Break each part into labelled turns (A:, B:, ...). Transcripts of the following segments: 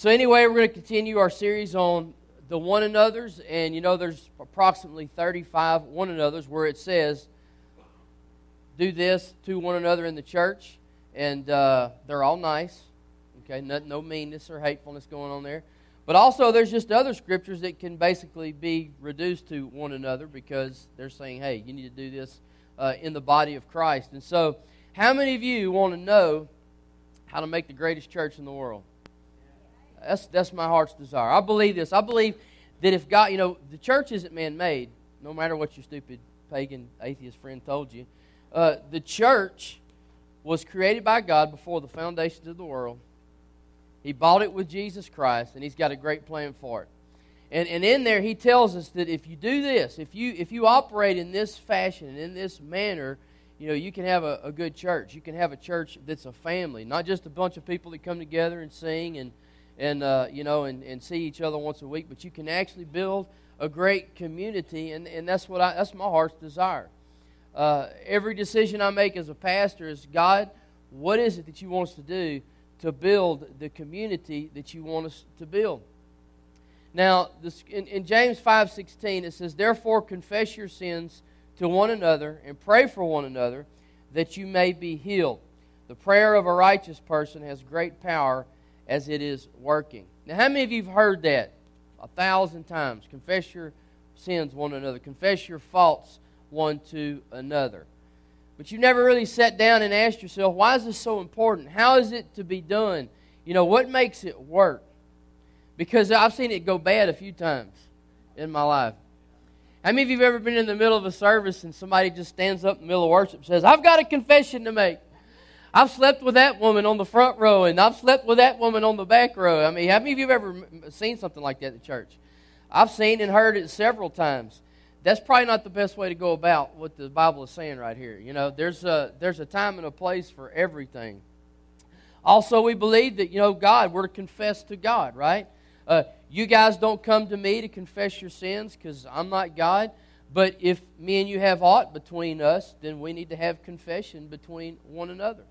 A: So, anyway, we're going to continue our series on the one another's, and you know, there's approximately 35 one another's where it says, do this to one another in the church, and uh, they're all nice. Okay, no, no meanness or hatefulness going on there. But also, there's just other scriptures that can basically be reduced to one another because they're saying, hey, you need to do this uh, in the body of Christ. And so, how many of you want to know how to make the greatest church in the world? That's, that's my heart's desire. I believe this. I believe that if God, you know, the church isn't man made, no matter what your stupid pagan atheist friend told you. Uh, the church was created by God before the foundations of the world. He bought it with Jesus Christ, and He's got a great plan for it. And, and in there, He tells us that if you do this, if you, if you operate in this fashion and in this manner, you know, you can have a, a good church. You can have a church that's a family, not just a bunch of people that come together and sing and and uh, you know and, and see each other once a week but you can actually build a great community and, and that's what I, that's my heart's desire. Uh, every decision i make as a pastor is god what is it that you want us to do to build the community that you want us to build? Now this, in, in james 5.16 it says therefore confess your sins to one another and pray for one another that you may be healed. The prayer of a righteous person has great power as it is working. Now, how many of you have heard that a thousand times? Confess your sins one another, confess your faults one to another. But you never really sat down and asked yourself, why is this so important? How is it to be done? You know, what makes it work? Because I've seen it go bad a few times in my life. How many of you have ever been in the middle of a service and somebody just stands up in the middle of worship and says, I've got a confession to make? I've slept with that woman on the front row, and I've slept with that woman on the back row. I mean, how many of you have ever seen something like that at church? I've seen and heard it several times. That's probably not the best way to go about what the Bible is saying right here. You know, there's a, there's a time and a place for everything. Also, we believe that, you know, God, we're to confess to God, right? Uh, you guys don't come to me to confess your sins because I'm not God. But if me and you have aught between us, then we need to have confession between one another.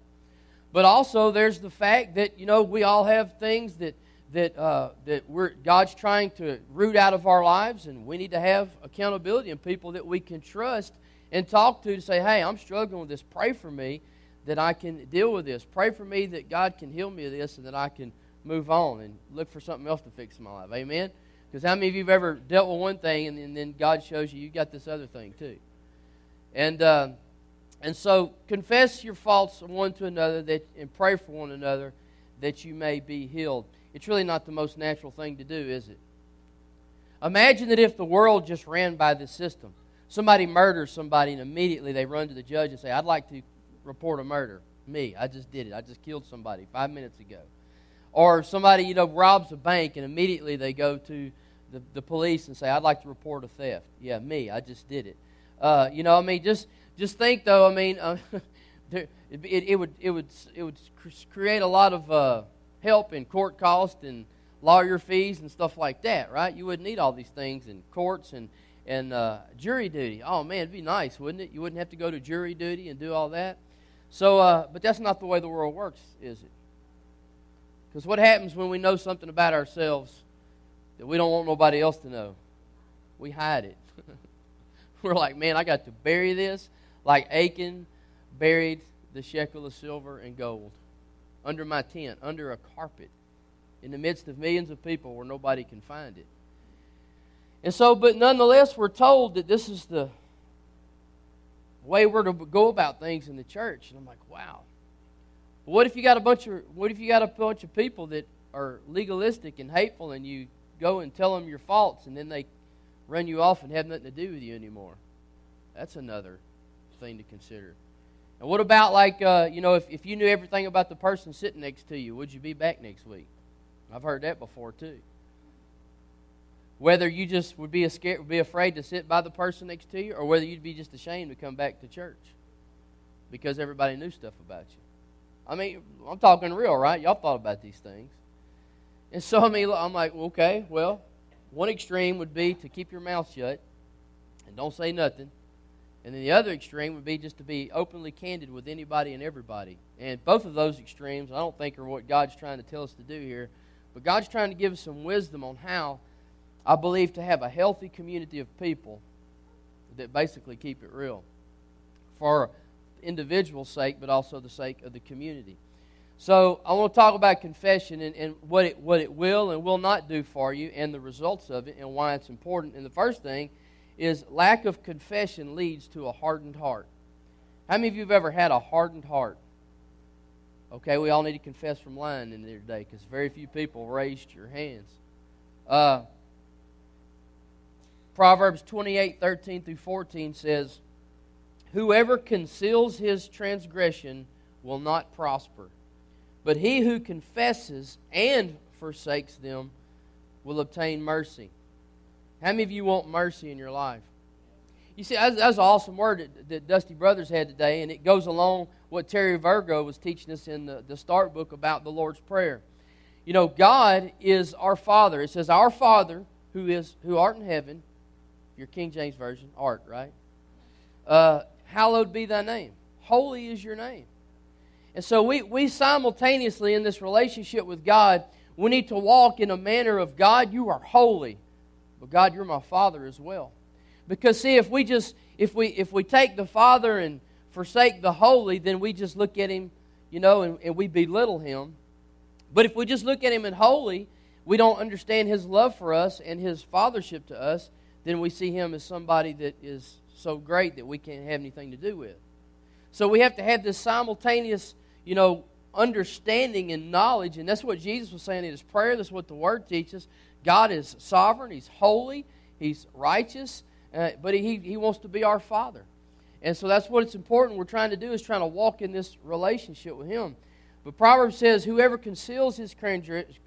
A: But also, there's the fact that, you know, we all have things that, that, uh, that we're, God's trying to root out of our lives, and we need to have accountability and people that we can trust and talk to to say, hey, I'm struggling with this. Pray for me that I can deal with this. Pray for me that God can heal me of this and that I can move on and look for something else to fix in my life. Amen? Because how many of you have ever dealt with one thing and, and then God shows you you got this other thing too? And. Uh, and so confess your faults one to another that, and pray for one another that you may be healed. It's really not the most natural thing to do, is it? Imagine that if the world just ran by this system. Somebody murders somebody and immediately they run to the judge and say, I'd like to report a murder. Me, I just did it. I just killed somebody five minutes ago. Or somebody, you know, robs a bank and immediately they go to the, the police and say, I'd like to report a theft. Yeah, me, I just did it. Uh, you know, I mean, just just think, though. I mean, uh, it, it, would it would it would create a lot of uh, help in court costs and lawyer fees and stuff like that, right? You wouldn't need all these things in courts and and uh, jury duty. Oh man, it'd be nice, wouldn't it? You wouldn't have to go to jury duty and do all that. So, uh, but that's not the way the world works, is it? Because what happens when we know something about ourselves that we don't want nobody else to know? We hide it. We're like, man, I got to bury this like Achan buried the shekel of silver and gold under my tent, under a carpet, in the midst of millions of people where nobody can find it. And so, but nonetheless, we're told that this is the way we're to go about things in the church. And I'm like, wow. What if you got a bunch of what if you got a bunch of people that are legalistic and hateful and you go and tell them your faults and then they run you off and have nothing to do with you anymore? That's another thing to consider. And what about, like, uh, you know, if, if you knew everything about the person sitting next to you, would you be back next week? I've heard that before, too. Whether you just would be, scared, be afraid to sit by the person next to you, or whether you'd be just ashamed to come back to church because everybody knew stuff about you. I mean, I'm talking real, right? Y'all thought about these things. And so, I mean, I'm like, okay, well, one extreme would be to keep your mouth shut and don't say nothing. And then the other extreme would be just to be openly candid with anybody and everybody. And both of those extremes, I don't think, are what God's trying to tell us to do here But God's trying to give us some wisdom on how I believe to have a healthy community of people that basically keep it real for individual's sake, but also the sake of the community. So I want to talk about confession and, and what, it, what it will and will not do for you and the results of it and why it's important. And the first thing is lack of confession leads to a hardened heart. How many of you have ever had a hardened heart? Okay, we all need to confess from lying in there today because very few people raised your hands. Uh, Proverbs 28 13 through 14 says, Whoever conceals his transgression will not prosper, but he who confesses and forsakes them will obtain mercy. How many of you want mercy in your life? You see, that's, an awesome word that, that, Dusty Brothers had today, and it goes along what Terry Virgo was teaching us in the, the start book about the Lord's Prayer. You know, God is our Father. It says, Our Father who is who art in heaven, your King James Version, art, right? Uh, hallowed be thy name. Holy is your name. And so we, we simultaneously, in this relationship with God, we need to walk in a manner of God, you are holy. But God, you're my Father as well. Because see, if we just if we if we take the Father and forsake the holy, then we just look at him, you know, and, and we belittle him. But if we just look at him in holy, we don't understand his love for us and his fathership to us, then we see him as somebody that is so great that we can't have anything to do with. So we have to have this simultaneous, you know, understanding and knowledge, and that's what Jesus was saying in his prayer. That's what the Word teaches. God is sovereign, He's holy, He's righteous, uh, but he, he wants to be our Father. And so that's what it's important we're trying to do is trying to walk in this relationship with Him. But Proverbs says, Whoever conceals his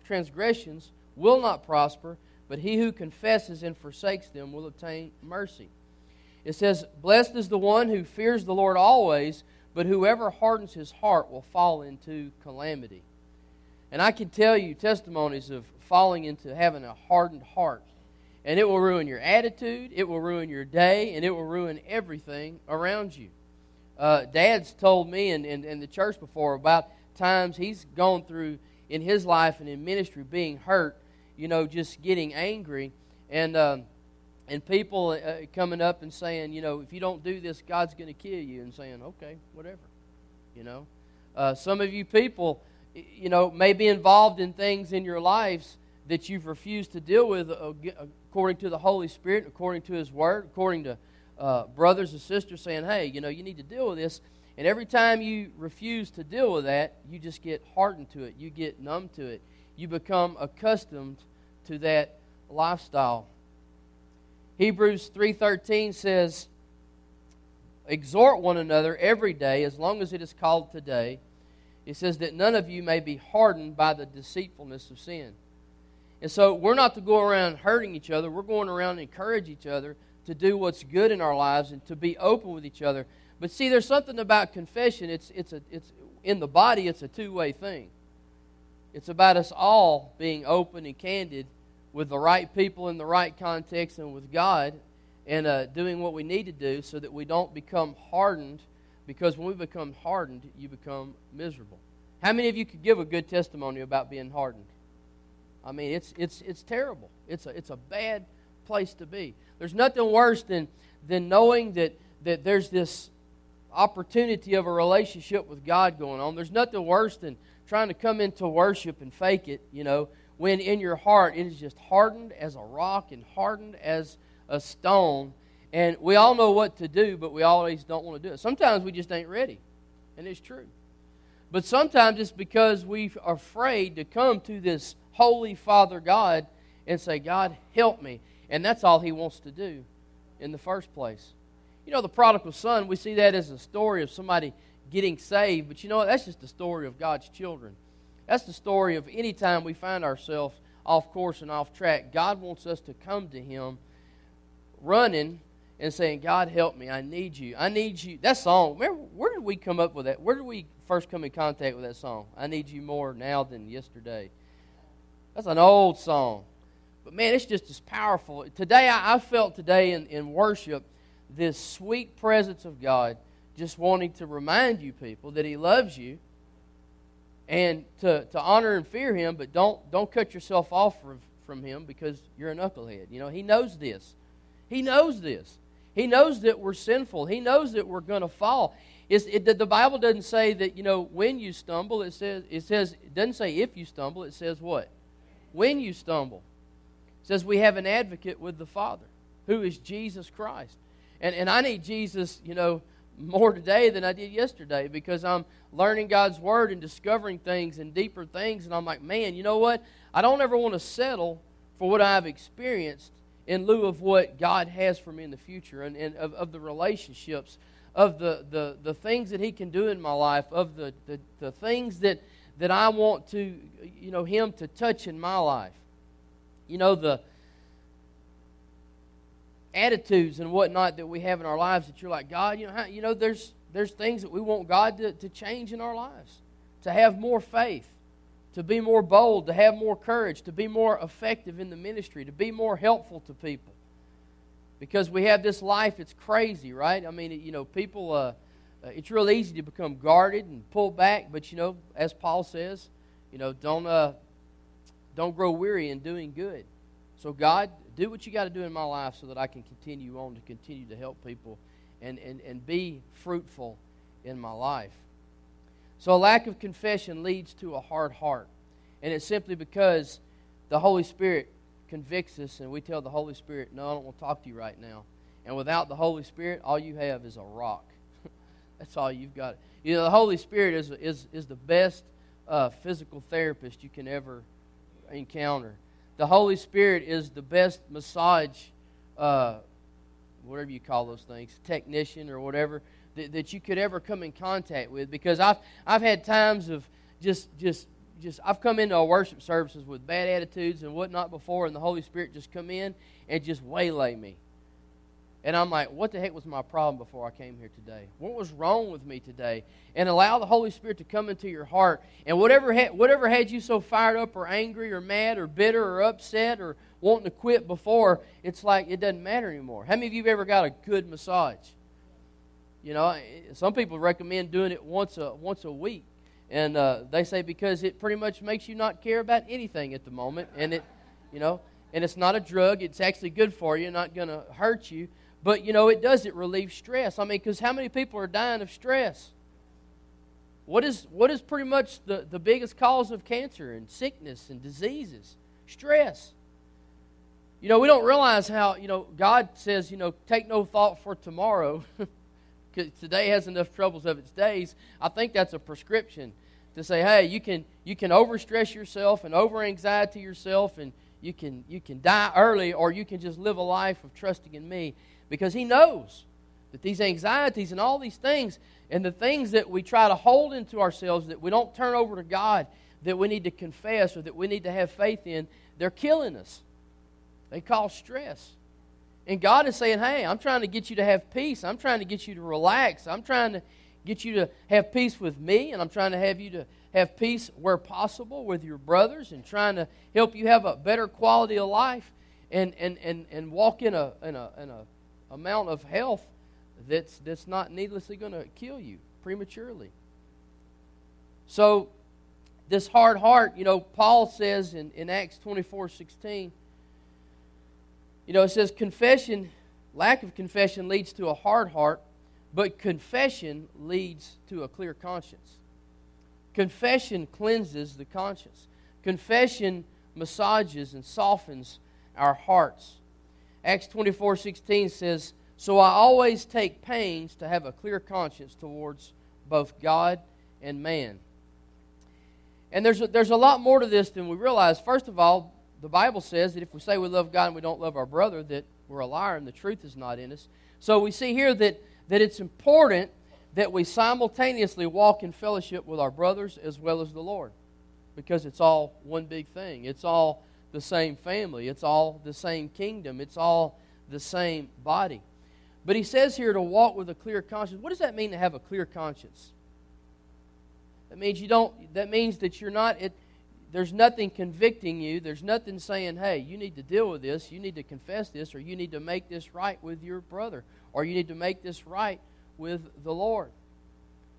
A: transgressions will not prosper, but he who confesses and forsakes them will obtain mercy. It says, Blessed is the one who fears the Lord always, but whoever hardens his heart will fall into calamity. And I can tell you testimonies of falling into having a hardened heart. And it will ruin your attitude, it will ruin your day, and it will ruin everything around you. Uh, Dad's told me in, in, in the church before about times he's gone through in his life and in ministry being hurt, you know, just getting angry. And um, and people uh, coming up and saying, you know, if you don't do this, God's going to kill you, and saying, okay, whatever, you know. Uh, some of you people, you know, may be involved in things in your lives that you've refused to deal with according to the Holy Spirit, according to His Word, according to uh, brothers and sisters saying, hey, you know, you need to deal with this. And every time you refuse to deal with that, you just get hardened to it. You get numb to it. You become accustomed to that lifestyle. Hebrews 3:13 says, "Exhort one another every day as long as it is called today." It says that none of you may be hardened by the deceitfulness of sin. And so we're not to go around hurting each other. We're going around and encourage each other to do what's good in our lives and to be open with each other. But see, there's something about confession. It's, it's, a, it's in the body, it's a two-way thing. It's about us all being open and candid with the right people in the right context and with God and uh, doing what we need to do so that we don't become hardened because when we become hardened, you become miserable. How many of you could give a good testimony about being hardened? I mean, it's, it's, it's terrible. It's a, it's a bad place to be. There's nothing worse than, than knowing that, that there's this opportunity of a relationship with God going on. There's nothing worse than trying to come into worship and fake it, you know, when in your heart it is just hardened as a rock and hardened as a stone. And we all know what to do, but we always don't want to do it. Sometimes we just ain't ready, and it's true. But sometimes it's because we are afraid to come to this holy Father God and say, God, help me. And that's all He wants to do in the first place. You know, the prodigal son, we see that as a story of somebody getting saved, but you know what? That's just the story of God's children. That's the story of any time we find ourselves off course and off track. God wants us to come to Him running and saying, God, help me. I need you. I need you. That song, remember, where did we come up with that? Where did we first come in contact with that song? I need you more now than yesterday. That's an old song. But man, it's just as powerful. Today, I, I felt today in, in worship this sweet presence of God just wanting to remind you people that He loves you and to, to honor and fear him, but don't, don't cut yourself off from, from him because you're a knucklehead. You know, he knows this. He knows this. He knows that we're sinful. He knows that we're going to fall. It, the Bible doesn't say that, you know, when you stumble, it says, it says, it doesn't say if you stumble, it says what? When you stumble. It says we have an advocate with the Father, who is Jesus Christ. And, and I need Jesus, you know, more today than I did yesterday because I'm learning God's Word and discovering things and deeper things. And I'm like, man, you know what? I don't ever want to settle for what I've experienced in lieu of what God has for me in the future and, and of, of the relationships, of the, the, the things that He can do in my life, of the, the, the things that, that I want to, you know, Him to touch in my life. You know, the attitudes and whatnot that we have in our lives that you're like, God, you know, how, you know there's, there's things that we want God to, to change in our lives, to have more faith to be more bold, to have more courage, to be more effective in the ministry, to be more helpful to people. Because we have this life, it's crazy, right? I mean, you know, people, uh, uh, it's real easy to become guarded and pull back, but, you know, as Paul says, you know, don't, uh, don't grow weary in doing good. So, God, do what you got to do in my life so that I can continue on to continue to help people and, and, and be fruitful in my life. So a lack of confession leads to a hard heart. And it's simply because the Holy Spirit convicts us and we tell the Holy Spirit, no, I don't want to talk to you right now. And without the Holy Spirit, all you have is a rock. That's all you've got. You know, the Holy Spirit is, is, is the best uh, physical therapist you can ever encounter. The Holy Spirit is the best massage, uh, whatever you call those things, technician or whatever that, that you could ever come in contact with because I've, I've had times of just, just, just, I've come into our worship services with bad attitudes and whatnot before, and the Holy Spirit just come in and just waylay me. And I'm like, what the heck was my problem before I came here today? What was wrong with me today? And allow the Holy Spirit to come into your heart. And whatever had, whatever had you so fired up or angry or mad or bitter or upset or wanting to quit before, it's like it doesn't matter anymore. How many of you have ever got a good massage? You know, some people recommend doing it once a once a week, and uh, they say because it pretty much makes you not care about anything at the moment, and it, you know, and it's not a drug. It's actually good for you, not going to hurt you. But you know, it does it relieve stress. I mean, because how many people are dying of stress? What is what is pretty much the, the biggest cause of cancer and sickness and diseases? Stress. You know, we don't realize how, you know, God says, you know, take no thought for tomorrow. because today has enough troubles of its days. I think that's a prescription to say, hey, you can you can overstress yourself and over anxiety yourself, and you can you can die early, or you can just live a life of trusting in me, because He knows that these anxieties and all these things and the things that we try to hold into ourselves that we don't turn over to God, that we need to confess or that we need to have faith in, they're killing us. They cause stress. And God is saying, hey, I'm trying to get you to have peace. I'm trying to get you to relax. I'm trying to get you to have peace with me, and I'm trying to have you to have peace where possible with your brothers and trying to help you have a better quality of life and, and, and, and walk in a, in a, in a amount of health that's, that's not needlessly going to kill you prematurely. So, this hard heart, you know, Paul says in, in Acts 24 16, you know, it says confession, lack of confession leads to a hard heart, but confession leads to a clear conscience. Confession cleanses the conscience. Confession massages and softens our hearts. Acts 24 16 says, So I always take pains to have a clear conscience towards both God and man. And there's a, there's a lot more to this than we realize. First of all, the Bible says that if we say we love God and we don't love our brother, that we're a liar and the truth is not in us. So we see here that, that it's important that we simultaneously walk in fellowship with our brothers as well as the Lord. Because it's all one big thing. It's all the same family. It's all the same kingdom. It's all the same body. But he says here to walk with a clear conscience. What does that mean to have a clear conscience? That means you don't that means that you're not it, there's nothing convicting you. There's nothing saying, hey, you need to deal with this. You need to confess this, or you need to make this right with your brother, or you need to make this right with the Lord.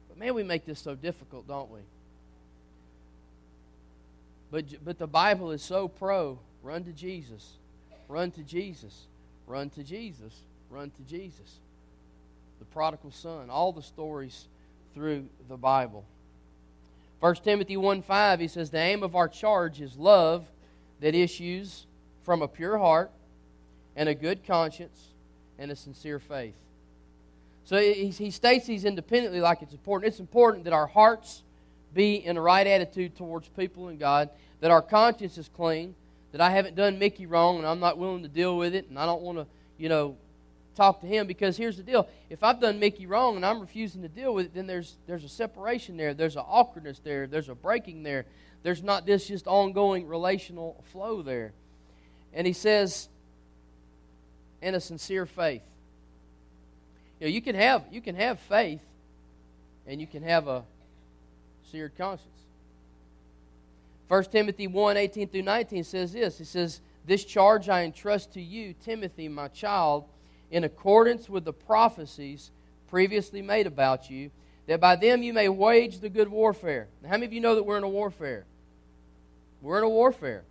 A: But man, we make this so difficult, don't we? But, but the Bible is so pro run to Jesus, run to Jesus, run to Jesus, run to Jesus. The prodigal son, all the stories through the Bible. 1 Timothy 1 5, he says, The aim of our charge is love that issues from a pure heart and a good conscience and a sincere faith. So he, he states these independently like it's important. It's important that our hearts be in the right attitude towards people and God, that our conscience is clean, that I haven't done Mickey wrong and I'm not willing to deal with it and I don't want to, you know, talk to him because here's the deal. If I've done Mickey wrong and I'm refusing to deal with it, then there's there's a separation there. There's an awkwardness there. There's a breaking there. There's not this just ongoing relational flow there. And he says, and a sincere faith. You know, you can have you can have faith and you can have a seared conscience. 1 Timothy 1 18 through 19 says this. It says, This charge I entrust to you, Timothy, my child, in accordance with the prophecies previously made about you, that by them you may wage the good warfare. Now, how many of you know that we're in a warfare? We're in a warfare.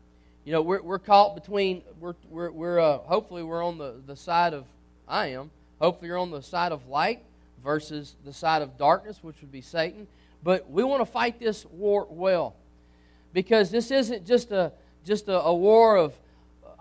A: You know, we're, we're caught between, we're, we're, we're uh, hopefully we're on the, the side of, I am, hopefully you're on the side of light versus the side of darkness, which would be Satan. But we want to fight this war well because this isn't just a just a, a war of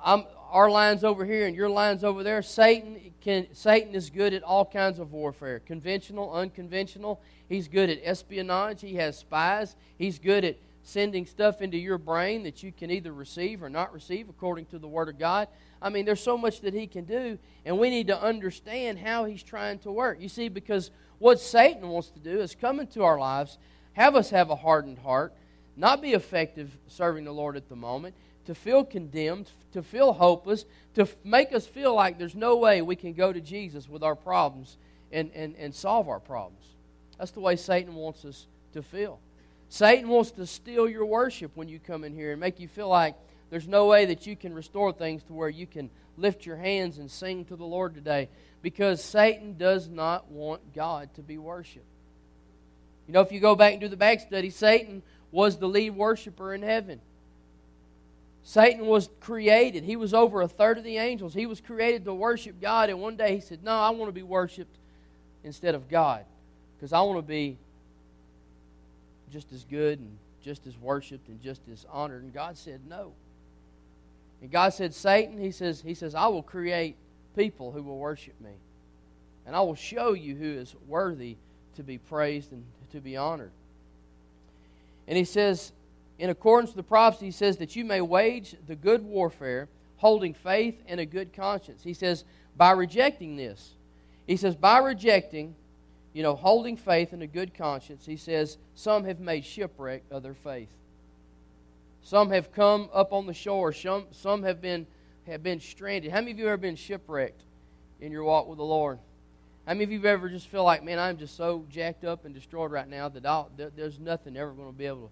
A: I'm, our lines over here and your lines over there. Satan can Satan is good at all kinds of warfare, conventional, unconventional. He's good at espionage. He has spies. He's good at sending stuff into your brain that you can either receive or not receive according to the Word of God. I mean, there's so much that he can do, and we need to understand how he's trying to work. You see, because what Satan wants to do is come into our lives, have us have a hardened heart, not be effective serving the Lord at the moment, to feel condemned, to feel hopeless, to make us feel like there's no way we can go to Jesus with our problems and, and, and solve our problems. That's the way Satan wants us to feel. Satan wants to steal your worship when you come in here and make you feel like there's no way that you can restore things to where you can lift your hands and sing to the Lord today because Satan does not want God to be worshiped. You know, if you go back and do the back study, Satan was the lead worshiper in heaven. Satan was created. He was over a third of the angels. He was created to worship God, and one day he said, No, I want to be worshiped instead of God because I want to be just as good and just as worshiped and just as honored. And God said, No. And God said, Satan, he says, he says, I will create people who will worship me. And I will show you who is worthy to be praised and to be honored. And he says, in accordance with the prophecy, he says that you may wage the good warfare, holding faith and a good conscience. He says, by rejecting this, he says, by rejecting, you know, holding faith and a good conscience, he says, some have made shipwreck of their faith. Some have come up on the shore. Some, some have been have been stranded. How many of you have ever been shipwrecked in your walk with the Lord? How many of you ever just feel like, man, I'm just so jacked up and destroyed right now that I'll, there's nothing ever going to be able to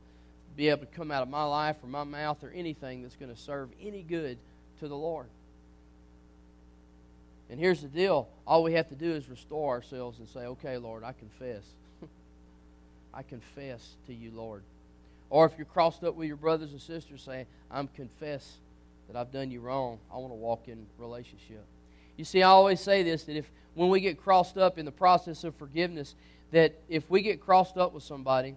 A: be able to come out of my life or my mouth or anything that's going to serve any good to the Lord. And here's the deal: all we have to do is restore ourselves and say, "Okay, Lord, I confess. I confess to you, Lord." Or if you're crossed up with your brothers and sisters, saying, "I'm confess that I've done you wrong. I want to walk in relationship." You see, I always say this that if when we get crossed up in the process of forgiveness, that if we get crossed up with somebody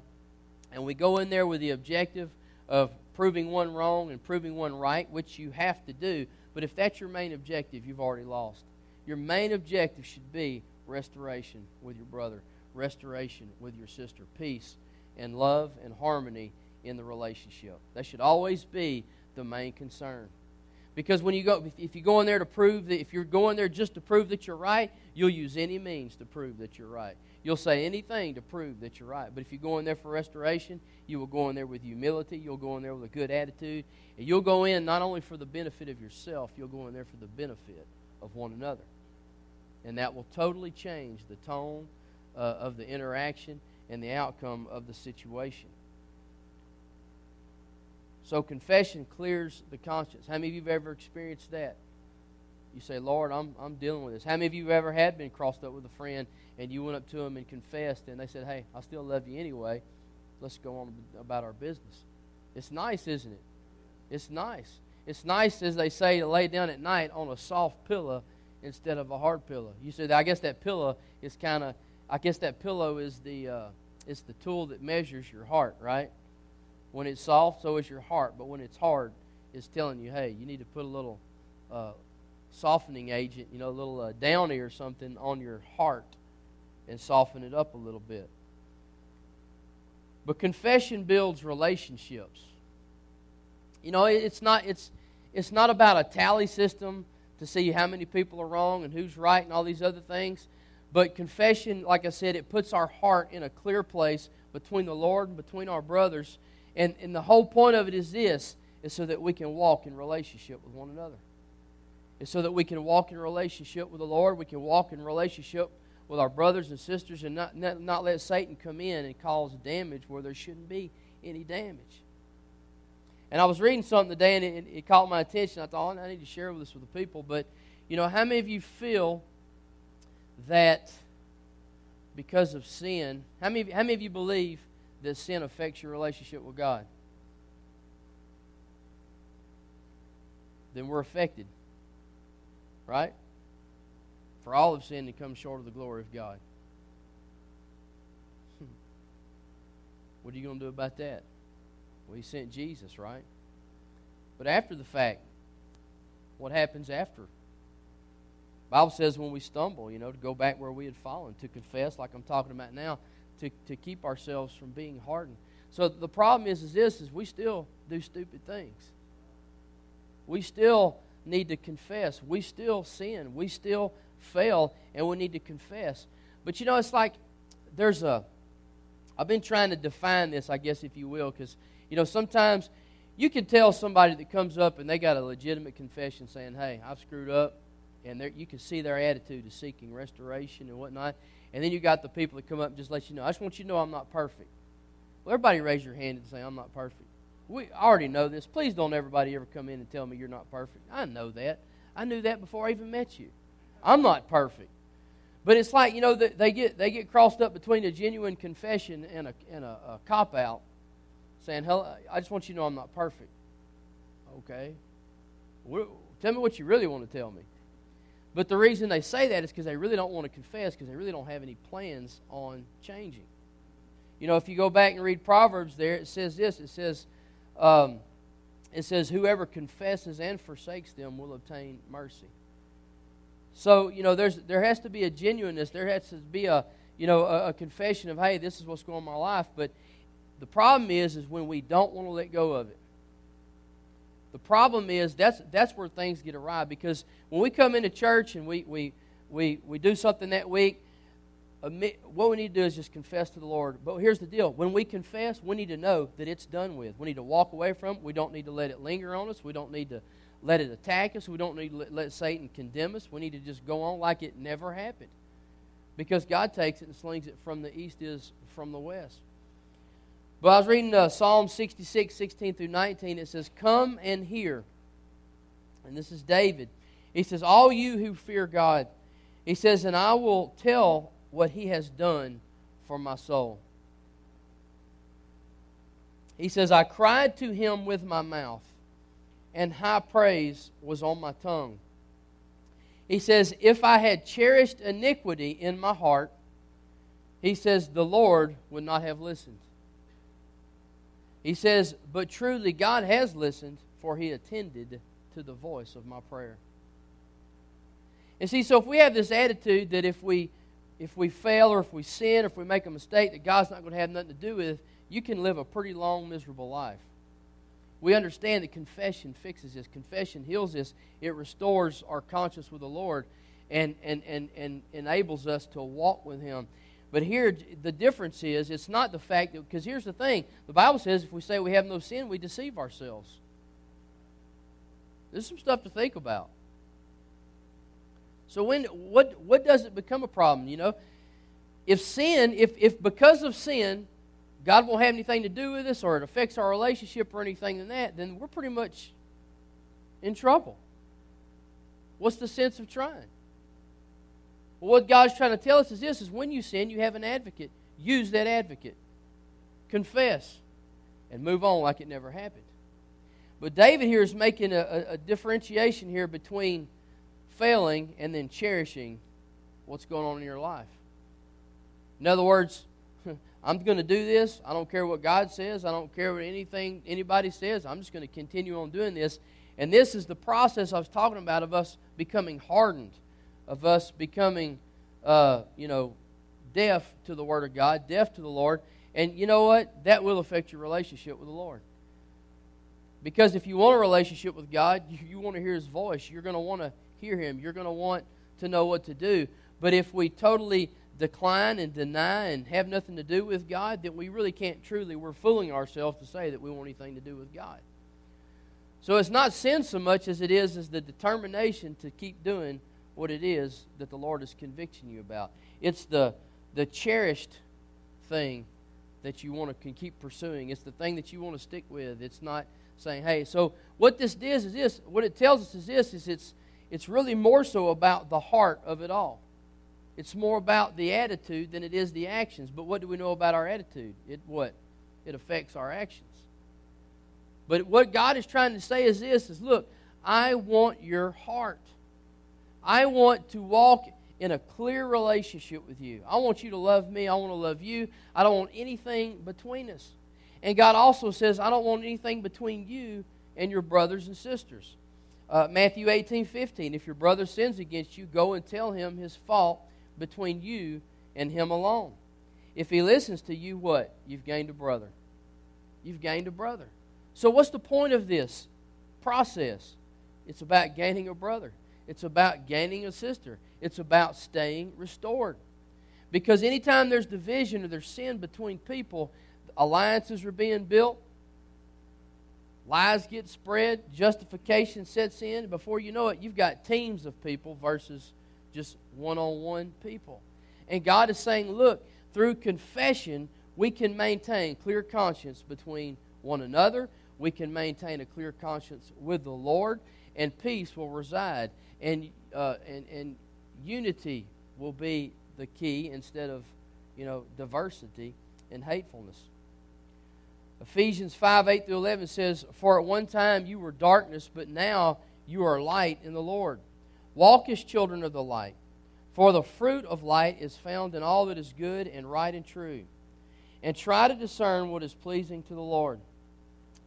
A: and we go in there with the objective of proving one wrong and proving one right, which you have to do, but if that's your main objective, you've already lost. Your main objective should be restoration with your brother, restoration with your sister, peace and love and harmony in the relationship. That should always be the main concern. Because when you go, if you go in there to prove that, if you're going there just to prove that you're right, you'll use any means to prove that you're right. You'll say anything to prove that you're right. But if you go in there for restoration, you will go in there with humility. You'll go in there with a good attitude. And you'll go in not only for the benefit of yourself, you'll go in there for the benefit of one another. And that will totally change the tone uh, of the interaction and the outcome of the situation. So confession clears the conscience. How many of you have ever experienced that? You say, Lord, I'm, I'm dealing with this. How many of you have ever had been crossed up with a friend and you went up to them and confessed and they said, hey, I still love you anyway. Let's go on about our business. It's nice, isn't it? It's nice. It's nice, as they say, to lay down at night on a soft pillow instead of a hard pillow. You said, I guess that pillow is kind of, I guess that pillow is the, uh, it's the tool that measures your heart, right? When it's soft, so is your heart. But when it's hard, it's telling you, hey, you need to put a little uh, softening agent, you know, a little uh, downy or something on your heart and soften it up a little bit. But confession builds relationships. You know, it's not it's it's not about a tally system to see how many people are wrong and who's right and all these other things. But confession, like I said, it puts our heart in a clear place between the Lord and between our brothers. And, and the whole point of it is this is so that we can walk in relationship with one another. It's so that we can walk in relationship with the Lord. We can walk in relationship with our brothers and sisters and not, not, not let Satan come in and cause damage where there shouldn't be any damage. And I was reading something today and it, it caught my attention. I thought, oh, I need to share this with the people. But, you know, how many of you feel that because of sin, how many, how many of you believe that sin affects your relationship with God? Then we're affected. Right? For all of sin to come short of the glory of God. Hmm. What are you going to do about that? Well, He sent Jesus, right? But after the fact, what happens after? Bible says when we stumble, you know, to go back where we had fallen, to confess, like I'm talking about now, to, to keep ourselves from being hardened. So the problem is, is this, is we still do stupid things. We still need to confess. We still sin. We still fail, and we need to confess. But you know, it's like there's a. I've been trying to define this, I guess, if you will, because you know sometimes you can tell somebody that comes up and they got a legitimate confession saying, "Hey, I've screwed up," and you can see their attitude is seeking restoration and whatnot. And then you got the people that come up and just let you know, "I just want you to know I'm not perfect." Well, everybody raise your hand and say, "I'm not perfect." We already know this. Please don't everybody ever come in and tell me you're not perfect. I know that. I knew that before I even met you. I'm not perfect. But it's like, you know, they get, they get crossed up between a genuine confession and a, and a, a cop out saying, Hello, I just want you to know I'm not perfect. Okay. tell me what you really want to tell me. But the reason they say that is because they really don't want to confess because they really don't have any plans on changing. You know, if you go back and read Proverbs there, it says this it says, um, it says, Whoever confesses and forsakes them will obtain mercy. So, you know, there's, there has to be a genuineness. There has to be a, you know, a, a confession of, hey, this is what's going on in my life. But the problem is, is when we don't want to let go of it. The problem is that's, that's where things get awry because when we come into church and we, we, we, we do something that week, what we need to do is just confess to the Lord. But here's the deal when we confess, we need to know that it's done with. We need to walk away from it. We don't need to let it linger on us. We don't need to let it attack us. We don't need to let, let Satan condemn us. We need to just go on like it never happened. Because God takes it and slings it from the east is from the west. But I was reading uh, Psalm 66, 16 through 19. It says, Come and hear. And this is David. He says, All you who fear God. He says, And I will tell what he has done for my soul. He says, I cried to him with my mouth and high praise was on my tongue. He says, If I had cherished iniquity in my heart, he says, the Lord would not have listened. He says, But truly God has listened, for he attended to the voice of my prayer. And see, so if we have this attitude that if we if we fail or if we sin or if we make a mistake that God's not going to have nothing to do with, you can live a pretty long, miserable life we understand that confession fixes this. Confession heals this. It restores our conscience with the Lord and, and, and, and enables us to walk with Him. But here, the difference is it's not the fact that, because here's the thing the Bible says if we say we have no sin, we deceive ourselves. There's some stuff to think about. So, when, what, what does it become a problem? You know, if sin, if, if because of sin, God won't have anything to do with us or it affects our relationship or anything than that, then we're pretty much in trouble. What's the sense of trying? Well, what God's trying to tell us is this is when you sin, you have an advocate. Use that advocate. Confess. and move on like it never happened. But David here is making a, a, differentiation here between failing and then cherishing what's going on in your life. In other words, I'm going to do this. I don't care what God says. I don't care what anything anybody says. I'm just going to continue on doing this. And this is the process I was talking about of us becoming hardened, of us becoming, uh, you know, deaf to the Word of God, deaf to the Lord. And you know what? That will affect your relationship with the Lord. Because if you want a relationship with God, you, you want to hear His voice. You're going to want to hear Him. You're going to want to know what to do. But if we totally decline and deny and have nothing to do with God, then we really can't truly, we're fooling ourselves to say that we want anything to do with God. So it's not sin so much as it is as the determination to keep doing what it is that the Lord is convicting you about. It's the the cherished thing that you want to can keep pursuing. It's the thing that you want to stick with. It's not saying, "Hey." So what this is is this. What it tells us is this: is it's it's really more so about the heart of it all. It's more about the attitude than it is the actions. But what do we know about our attitude? It what? It affects our actions. But what God is trying to say is this is look, I want your heart. I want to walk in a clear relationship with you. I want you to love me. I want to love you. I don't want anything between us. And God also says, I don't want anything between you and your brothers and sisters. Uh, Matthew 18 15. If your brother sins against you, go and tell him his fault between you and him alone. If he listens to you, what? You've gained a brother. You've gained a brother. So, what's the point of this process? It's about gaining a brother, it's about gaining a sister, it's about staying restored. Because anytime there's division or there's sin between people, alliances are being built, lies get spread, justification sets in. Before you know it, you've got teams of people versus just one on one people. And God is saying, look, through confession, we can maintain clear conscience between one another. We can maintain a clear conscience with the Lord, and peace will reside. And, uh, and, and unity will be the key instead of, you know, diversity and hatefulness. Ephesians 5 8 through 11 says, For at one time you were darkness, but now you are light in the Lord. Walk as children of the light. For the fruit of light is found in all that is good and right and true. And try to discern what is pleasing to the Lord.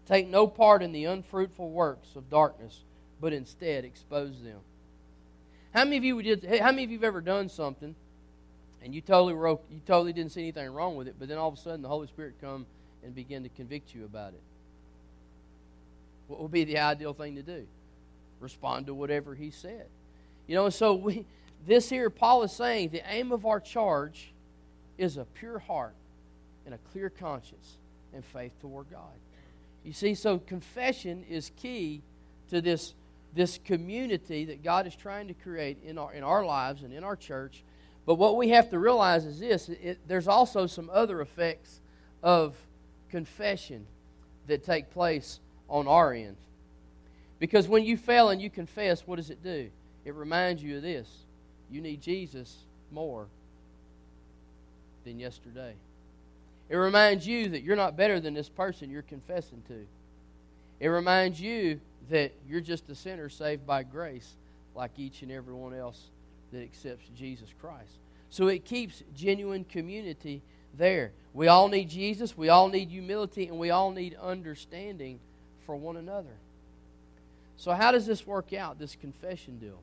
A: Take no part in the unfruitful works of darkness, but instead expose them. How many of you did? How many of you have ever done something, and you totally wrote, you totally didn't see anything wrong with it, but then all of a sudden the Holy Spirit come and begin to convict you about it? What would be the ideal thing to do? Respond to whatever He said. You know, so we, this here, Paul is saying the aim of our charge is a pure heart and a clear conscience and faith toward God. You see, so confession is key to this, this community that God is trying to create in our, in our lives and in our church. But what we have to realize is this it, there's also some other effects of confession that take place on our end. Because when you fail and you confess, what does it do? it reminds you of this. You need Jesus more than yesterday. It reminds you that you're not better than this person you're confessing to. It reminds you that you're just a sinner saved by grace, like each and every one else that accepts Jesus Christ. So it keeps genuine community there. We all need Jesus, we all need humility, and we all need understanding for one another. So, how does this work out, this confession deal?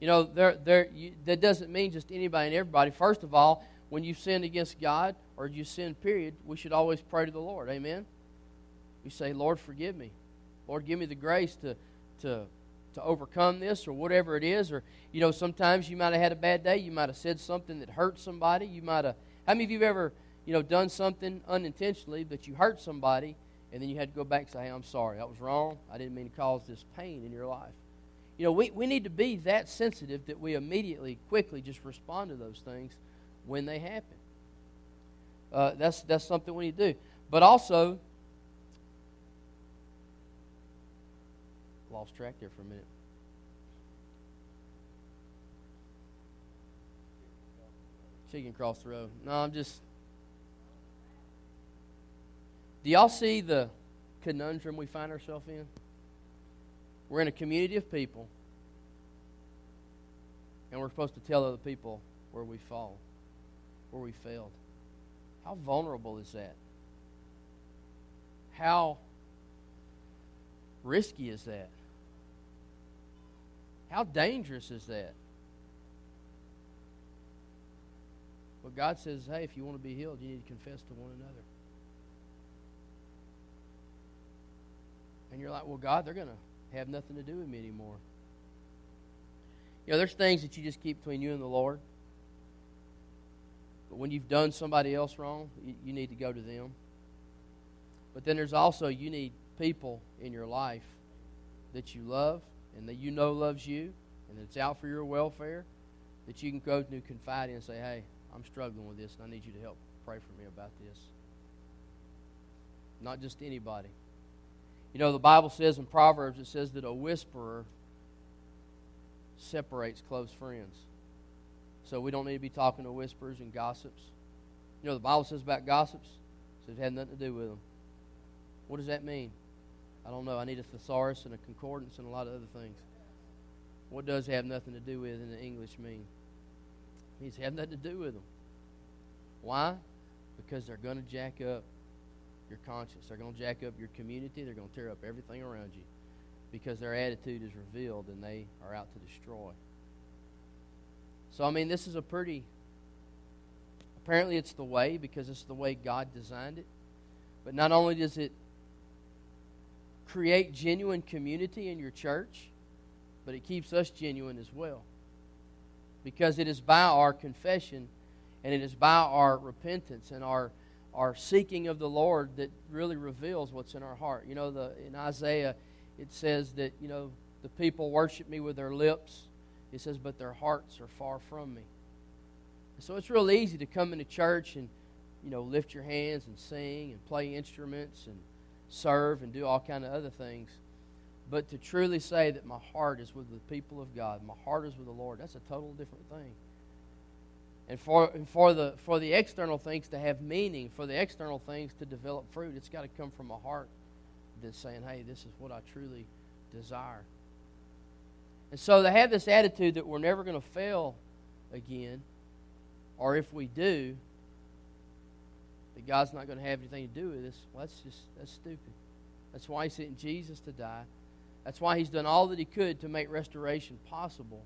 A: You know, there, there, you, that doesn't mean just anybody and everybody. First of all, when you sin against God or you sin, period, we should always pray to the Lord. Amen? We say, Lord, forgive me. Lord, give me the grace to, to, to overcome this or whatever it is. Or, you know, sometimes you might have had a bad day. You might have said something that hurt somebody. You might have, how many of you have ever, you know, done something unintentionally that you hurt somebody and then you had to go back and say, hey, I'm sorry. That was wrong. I didn't mean to cause this pain in your life. You know, we, we need to be that sensitive that we immediately, quickly just respond to those things when they happen. Uh, that's, that's something we need to do. But also, lost track there for a minute. She can cross the road. No, I'm just. Do y'all see the conundrum we find ourselves in? We're in a community of people, and we're supposed to tell other people where we fall, where we failed. How vulnerable is that? How risky is that? How dangerous is that? But God says, hey, if you want to be healed, you need to confess to one another. And you're like, well, God, they're going to have nothing to do with me anymore. You know, there's things that you just keep between you and the Lord. But when you've done somebody else wrong, you, you need to go to them. But then there's also, you need people in your life that you love and that you know loves you and that it's out for your welfare that you can go to confide in and say, hey, I'm struggling with this and I need you to help pray for me about this. Not just anybody. You know, the Bible says in Proverbs, it says that a whisperer separates close friends. So we don't need to be talking to whisperers and gossips. You know, the Bible says about gossips, says it had nothing to do with them. What does that mean? I don't know. I need a thesaurus and a concordance and a lot of other things. What does have nothing to do with in the English mean? It means have nothing to do with them. Why? Because they're going to jack up your conscience. They're going to jack up your community. They're going to tear up everything around you because their attitude is revealed and they are out to destroy. So, I mean, this is a pretty. Apparently, it's the way because it's the way God designed it. But not only does it create genuine community in your church, but it keeps us genuine as well. Because it is by our confession and it is by our repentance and our, our seeking of the Lord that really reveals what's in our heart. You know, the, in Isaiah, it says that, you know, the people worship me with their lips. It says, but their hearts are far from me. So it's real easy to come into church and, you know, lift your hands and sing and play instruments and serve and do all kind of other things. But to truly say that my heart is with the people of God, my heart is with the Lord, that's a total different thing. And for, for, the, for the external things to have meaning, for the external things to develop fruit, it's got to come from a heart that's saying, hey, this is what I truly desire. And so they have this attitude that we're never going to fail again, or if we do, that God's not going to have anything to do with this, well, that's just that's stupid. That's why He sent Jesus to die. That's why He's done all that He could to make restoration possible.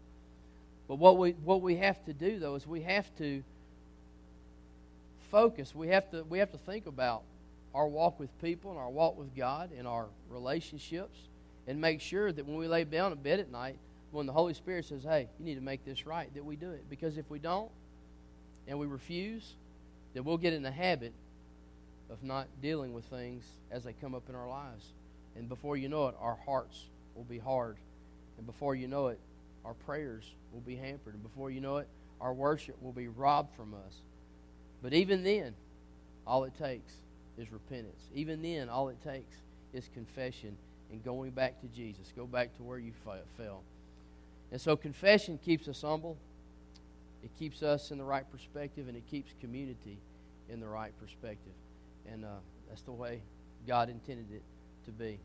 A: But what we what we have to do though is we have to focus. We have to we have to think about our walk with people and our walk with God and our relationships and make sure that when we lay down in bed at night, when the Holy Spirit says, Hey, you need to make this right, that we do it. Because if we don't and we refuse, then we'll get in the habit of not dealing with things as they come up in our lives. And before you know it, our hearts will be hard. And before you know it, our prayers will be hampered. And before you know it, our worship will be robbed from us. But even then, all it takes is repentance. Even then, all it takes is confession and going back to Jesus. Go back to where you fell. And so confession keeps us humble. It keeps us in the right perspective, and it keeps community in the right perspective. And uh, that's the way God intended it to be.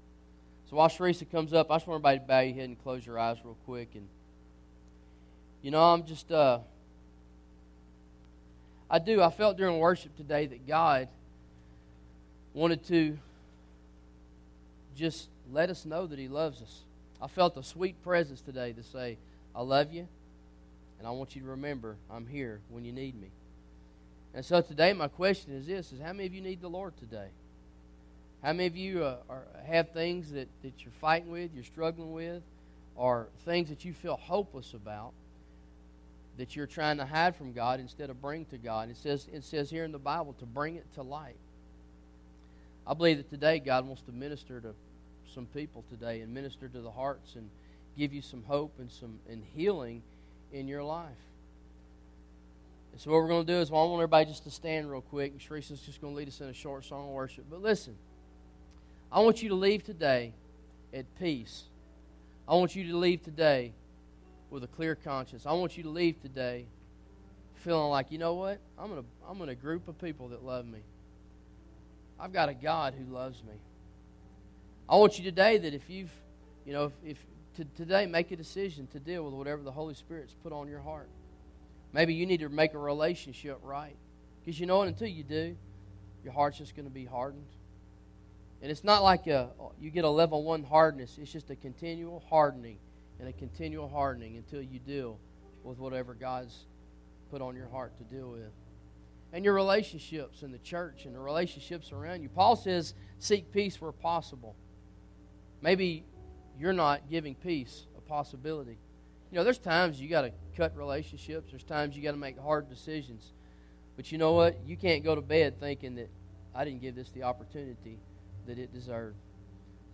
A: So while Sharisa comes up, I just want everybody to bow your head and close your eyes real quick. And, you know, I'm just, uh, I do. I felt during worship today that God wanted to just let us know that He loves us. I felt a sweet presence today to say, I love you, and I want you to remember I'm here when you need me. And so today, my question is this: Is how many of you need the Lord today? How many of you uh, are, have things that, that you're fighting with, you're struggling with, or things that you feel hopeless about that you're trying to hide from God instead of bring to God? It says, it says here in the Bible to bring it to light. I believe that today God wants to minister to some people today and minister to the hearts and give you some hope and some and healing in your life. And so what we're going to do is well, I want everybody just to stand real quick, and Sharice's just going to lead us in a short song of worship. But listen, I want you to leave today at peace. I want you to leave today with a clear conscience. I want you to leave today feeling like, you know what? I'm in a, I'm in a group of people that love me. I've got a God who loves me. I want you today that if you've, you know, if, if to, today make a decision to deal with whatever the Holy Spirit's put on your heart. Maybe you need to make a relationship right. Because you know what? Until you do, your heart's just going to be hardened. And it's not like a, you get a level one hardness, it's just a continual hardening and a continual hardening until you deal with whatever God's put on your heart to deal with. And your relationships in the church and the relationships around you. Paul says, seek peace where possible. Maybe you're not giving peace a possibility. You know, there's times you got to cut relationships, there's times you got to make hard decisions. But you know what? You can't go to bed thinking that I didn't give this the opportunity that it deserved.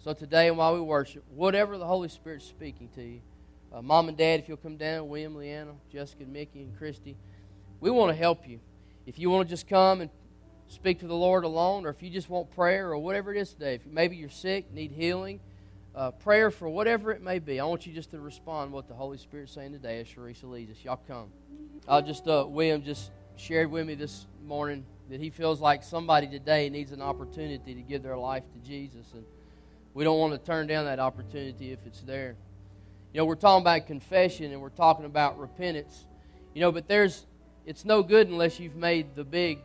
A: So today, while we worship, whatever the Holy Spirit's speaking to you, uh, Mom and Dad, if you'll come down, William, Leanna, Jessica, Mickey, and Christy, we want to help you. If you want to just come and speak to the Lord alone, or if you just want prayer, or whatever it is today, if maybe you're sick, need healing, uh, prayer for whatever it may be, I want you just to respond what the Holy Spirit's saying today as Sharisa leads us. Y'all come. I'll just, uh, William just shared with me this morning that he feels like somebody today needs an opportunity to give their life to Jesus. And we don't want to turn down that opportunity if it's there. You know, we're talking about confession and we're talking about repentance. You know, but there's it's no good unless you've made the big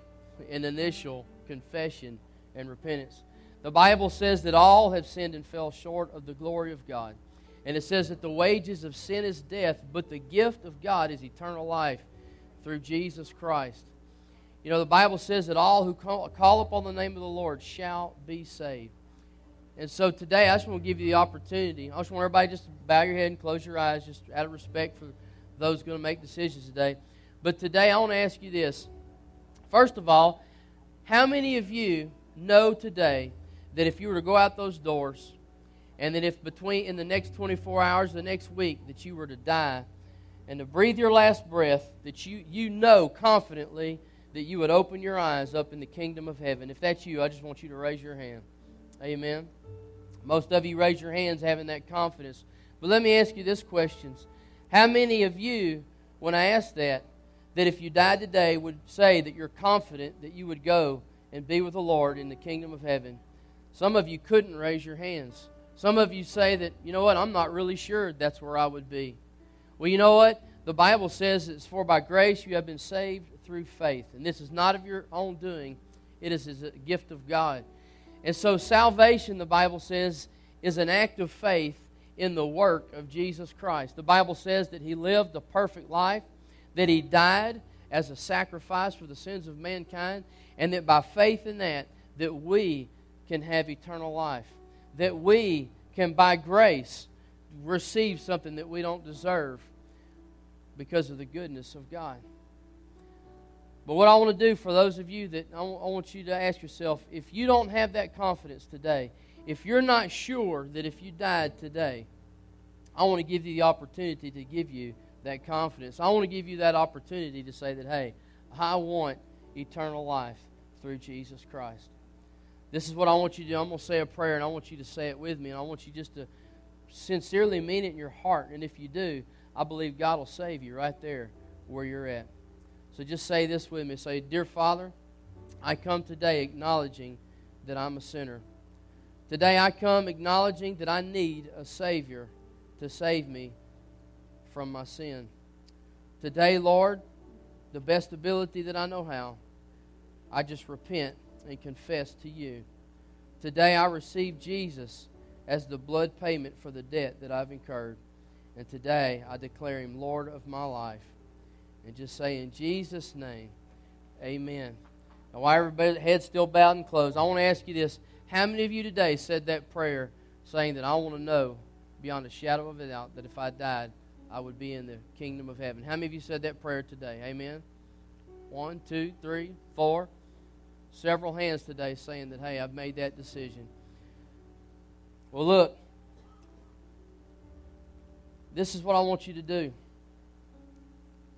A: and initial confession and repentance. The Bible says that all have sinned and fell short of the glory of God. And it says that the wages of sin is death, but the gift of God is eternal life through Jesus Christ. You know, the Bible says that all who call upon the name of the Lord shall be saved. And so today, I just want to give you the opportunity. I just want everybody just to bow your head and close your eyes, just out of respect for those going to make decisions today. But today, I want to ask you this. First of all, how many of you know today that if you were to go out those doors, and that if between in the next 24 hours, the next week, that you were to die, and to breathe your last breath, that you, you know confidently that you would open your eyes up in the kingdom of heaven. If that's you, I just want you to raise your hand. Amen. Most of you raise your hands having that confidence. But let me ask you this question How many of you, when I ask that, that if you died today would say that you're confident that you would go and be with the Lord in the kingdom of heaven? Some of you couldn't raise your hands. Some of you say that, you know what, I'm not really sure that's where I would be. Well, you know what? The Bible says it's for by grace you have been saved through faith. And this is not of your own doing, it is a gift of God. And so, salvation, the Bible says, is an act of faith in the work of Jesus Christ. The Bible says that He lived a perfect life, that He died as a sacrifice for the sins of mankind, and that by faith in that, that we can have eternal life. That we can, by grace, receive something that we don't deserve because of the goodness of God. But what I want to do for those of you that I want you to ask yourself if you don't have that confidence today, if you're not sure that if you died today, I want to give you the opportunity to give you that confidence. I want to give you that opportunity to say that, hey, I want eternal life through Jesus Christ. This is what I want you to do. I'm going to say a prayer, and I want you to say it with me, and I want you just to sincerely mean it in your heart. And if you do, I believe God will save you right there where you're at. So just say this with me. Say, Dear Father, I come today acknowledging that I'm a sinner. Today I come acknowledging that I need a Savior to save me from my sin. Today, Lord, the best ability that I know how, I just repent and confess to you. Today I receive Jesus as the blood payment for the debt that I've incurred. And today I declare him Lord of my life and just say, in Jesus' name, amen. Now, while everybody's head still bowed and closed, I want to ask you this. How many of you today said that prayer saying that I want to know beyond a shadow of a doubt that if I died, I would be in the kingdom of heaven? How many of you said that prayer today? Amen. One, two, three, four. Several hands today saying that, hey, I've made that decision. Well, look, this is what I want you to do.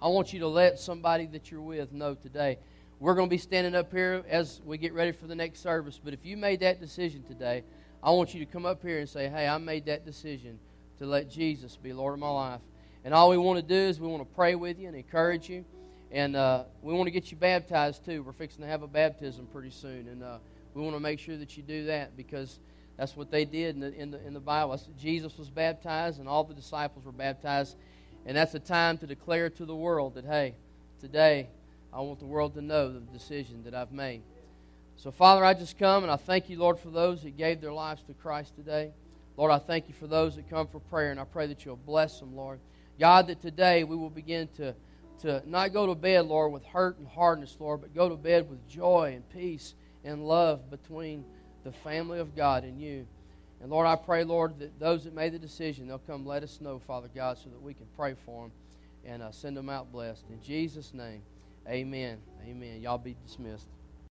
A: I want you to let somebody that you're with know today. We're going to be standing up here as we get ready for the next service. But if you made that decision today, I want you to come up here and say, Hey, I made that decision to let Jesus be Lord of my life. And all we want to do is we want to pray with you and encourage you. And uh, we want to get you baptized too. We're fixing to have a baptism pretty soon. And uh, We want to make sure that you do that because that's what they did in the, in the, in the Bible. Jesus was baptized, and all the disciples were baptized. And that's a time to declare to the world that, hey, today I want the world to know the decision that I've made. So, Father, I just come and I thank you, Lord, for those that gave their lives to Christ today. Lord, I thank you for those that come for prayer, and I pray that you'll bless them, Lord. God, that today we will begin to, to not go to bed, Lord, with hurt and hardness, Lord, but go to bed with joy and peace and love between the family of God and you. And Lord, I pray, Lord, that those that made the decision, they'll come let us know, Father God, so that we can pray for them and uh, send them out blessed. In Jesus' name, amen. Amen. Y'all be dismissed.